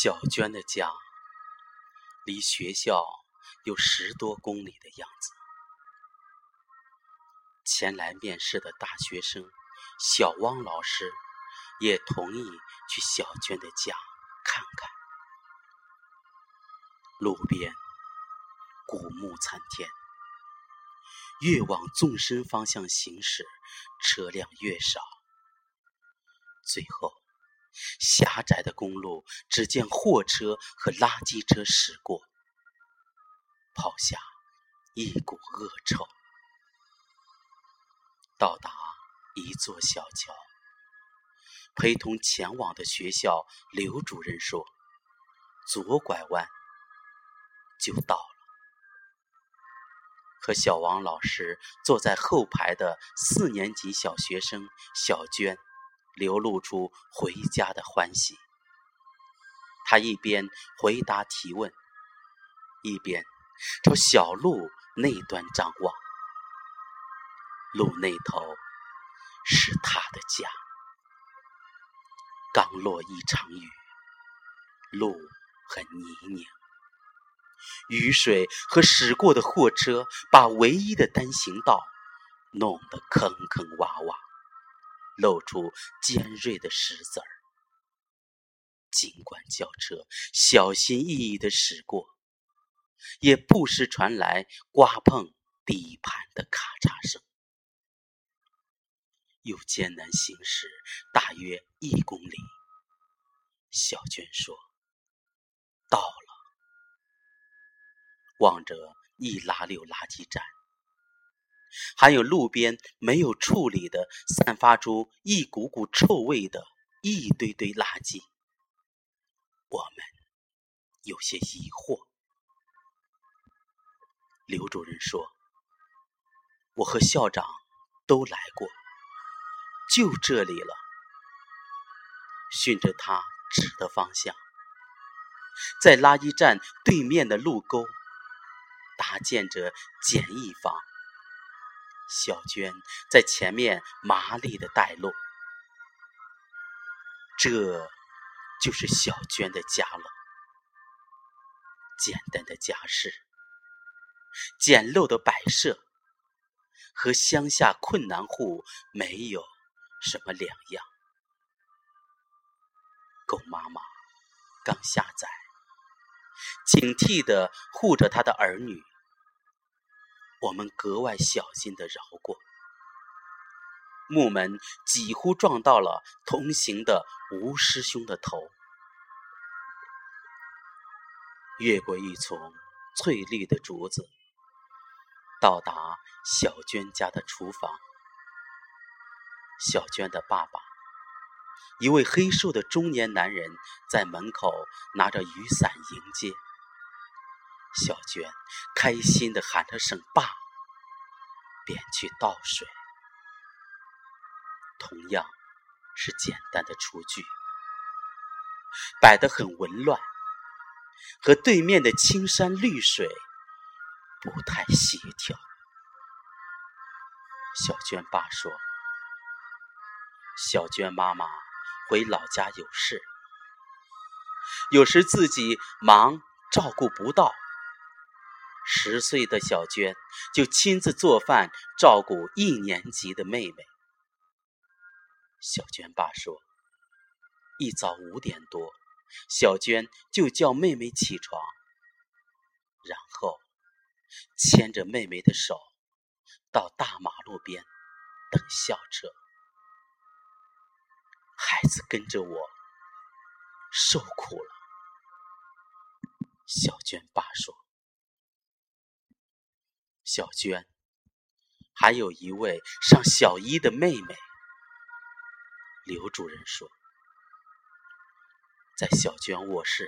小娟的家离学校有十多公里的样子。前来面试的大学生小汪老师也同意去小娟的家看看。路边古木参天，越往纵深方向行驶，车辆越少。最后，狭窄的公路只见货车和垃圾车驶过，抛下一股恶臭。到达一座小桥，陪同前往的学校刘主任说：“左拐弯就到了。”和小王老师坐在后排的四年级小学生小娟，流露出回家的欢喜。他一边回答提问，一边朝小路那端张望。路那头是他的家。刚落一场雨，路很泥泞，雨水和驶过的货车把唯一的单行道弄得坑坑洼洼，露出尖锐的石子儿。尽管轿车小心翼翼地驶过，也不时传来刮碰底盘的咔嚓声。又艰难行驶大约一公里，小娟说：“到了。”望着一拉溜垃圾站，还有路边没有处理的、散发出一股股臭味的一堆堆垃圾，我们有些疑惑。刘主任说：“我和校长都来过。”就这里了。循着他指的方向，在垃圾站对面的路沟搭建着简易房。小娟在前面麻利的带路。这就是小娟的家了。简单的家事，简陋的摆设，和乡下困难户没有。什么两样？狗妈妈刚下崽，警惕的护着他的儿女。我们格外小心的绕过，木门几乎撞到了同行的吴师兄的头。越过一丛翠绿的竹子，到达小娟家的厨房。小娟的爸爸，一位黑瘦的中年男人，在门口拿着雨伞迎接。小娟开心的喊了声“爸”，便去倒水。同样是简单的厨具，摆得很紊乱，和对面的青山绿水不太协调。小娟爸说。小娟妈妈回老家有事，有时自己忙照顾不到。十岁的小娟就亲自做饭照顾一年级的妹妹。小娟爸说，一早五点多，小娟就叫妹妹起床，然后牵着妹妹的手到大马路边等校车。孩子跟着我受苦了，小娟爸说。小娟还有一位上小一的妹妹。刘主任说，在小娟卧室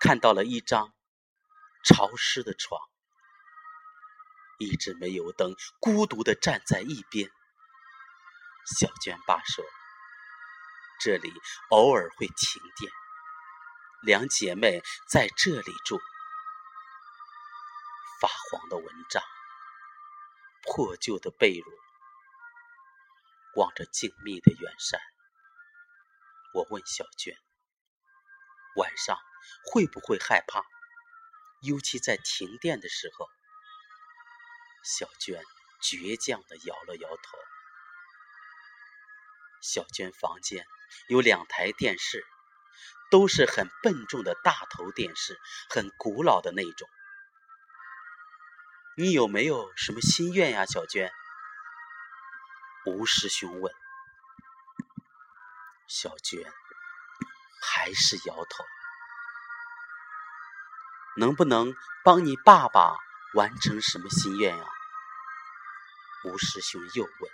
看到了一张潮湿的床，一直没有灯，孤独的站在一边。小娟爸说。这里偶尔会停电，两姐妹在这里住。发黄的蚊帐，破旧的被褥，望着静谧的远山，我问小娟：“晚上会不会害怕？尤其在停电的时候。小娟倔强的摇了摇头。小娟房间有两台电视，都是很笨重的大头电视，很古老的那种。你有没有什么心愿呀，小娟？吴师兄问。小娟还是摇头。能不能帮你爸爸完成什么心愿呀？吴师兄又问。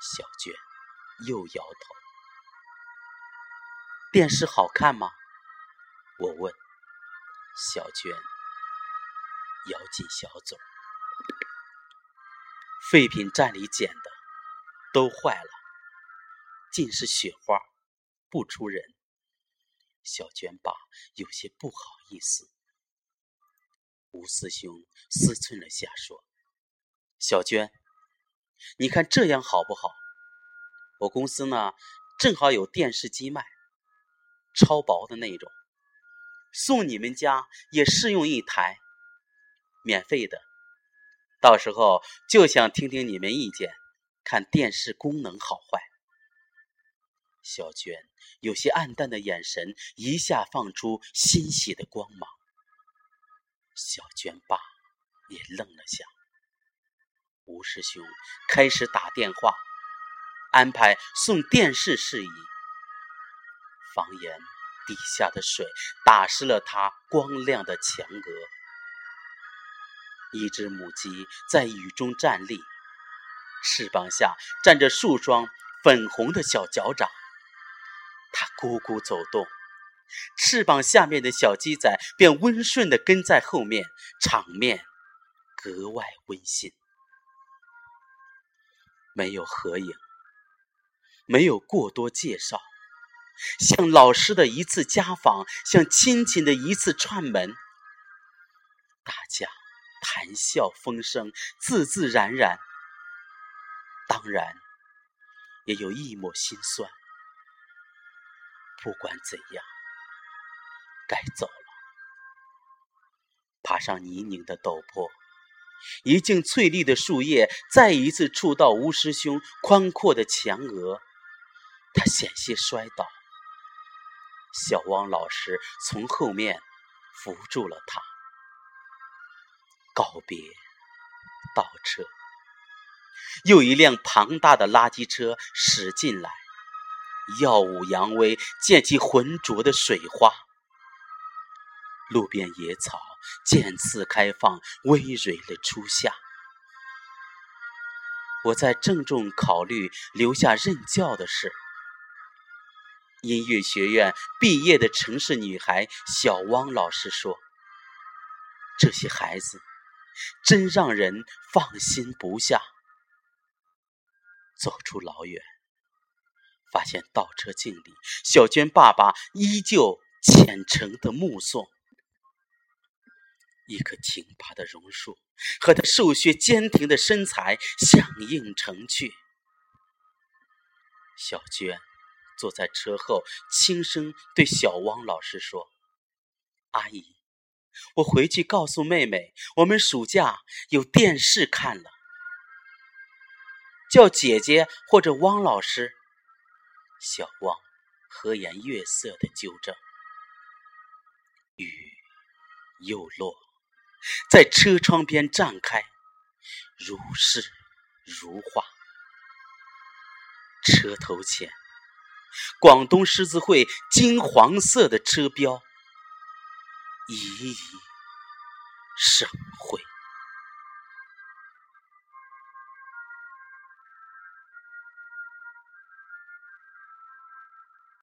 小娟又摇头。电视好看吗？我问。小娟咬紧小嘴。废品站里捡的，都坏了，尽是雪花，不出人。小娟爸有些不好意思。吴四兄思忖了下，说：“小娟，你看这样好不好？我公司呢，正好有电视机卖，超薄的那种，送你们家也试用一台，免费的。到时候就想听听你们意见，看电视功能好坏。”小娟有些暗淡的眼神一下放出欣喜的光芒。小娟爸也愣了下。吴师兄开始打电话安排送电视事宜。房檐底下的水打湿了他光亮的墙额。一只母鸡在雨中站立，翅膀下站着数双粉红的小脚掌。它咕咕走动，翅膀下面的小鸡仔便温顺地跟在后面，场面格外温馨。没有合影，没有过多介绍，像老师的一次家访，像亲戚的一次串门，大家谈笑风生，自自然然，当然也有一抹心酸。不管怎样，该走了。爬上泥泞的陡坡，一茎翠绿的树叶再一次触到吴师兄宽阔的前额，他险些摔倒。小汪老师从后面扶住了他。告别，倒车。又一辆庞大的垃圾车驶进来。耀武扬威，溅起浑浊的水花。路边野草渐次开放，葳蕤了初夏。我在郑重考虑留下任教的事。音乐学院毕业的城市女孩小汪老师说：“这些孩子真让人放心不下。”走出老远。发现倒车镜里，小娟爸爸依旧虔诚的目送。一棵挺拔的榕树和他瘦削坚挺的身材相映成趣。小娟坐在车后，轻声对小汪老师说：“阿姨，我回去告诉妹妹，我们暑假有电视看了。叫姐姐或者汪老师。”小汪和颜悦色的纠正。雨又落，在车窗边绽开，如诗如画。车头前，广东狮子会金黄色的车标熠熠生辉。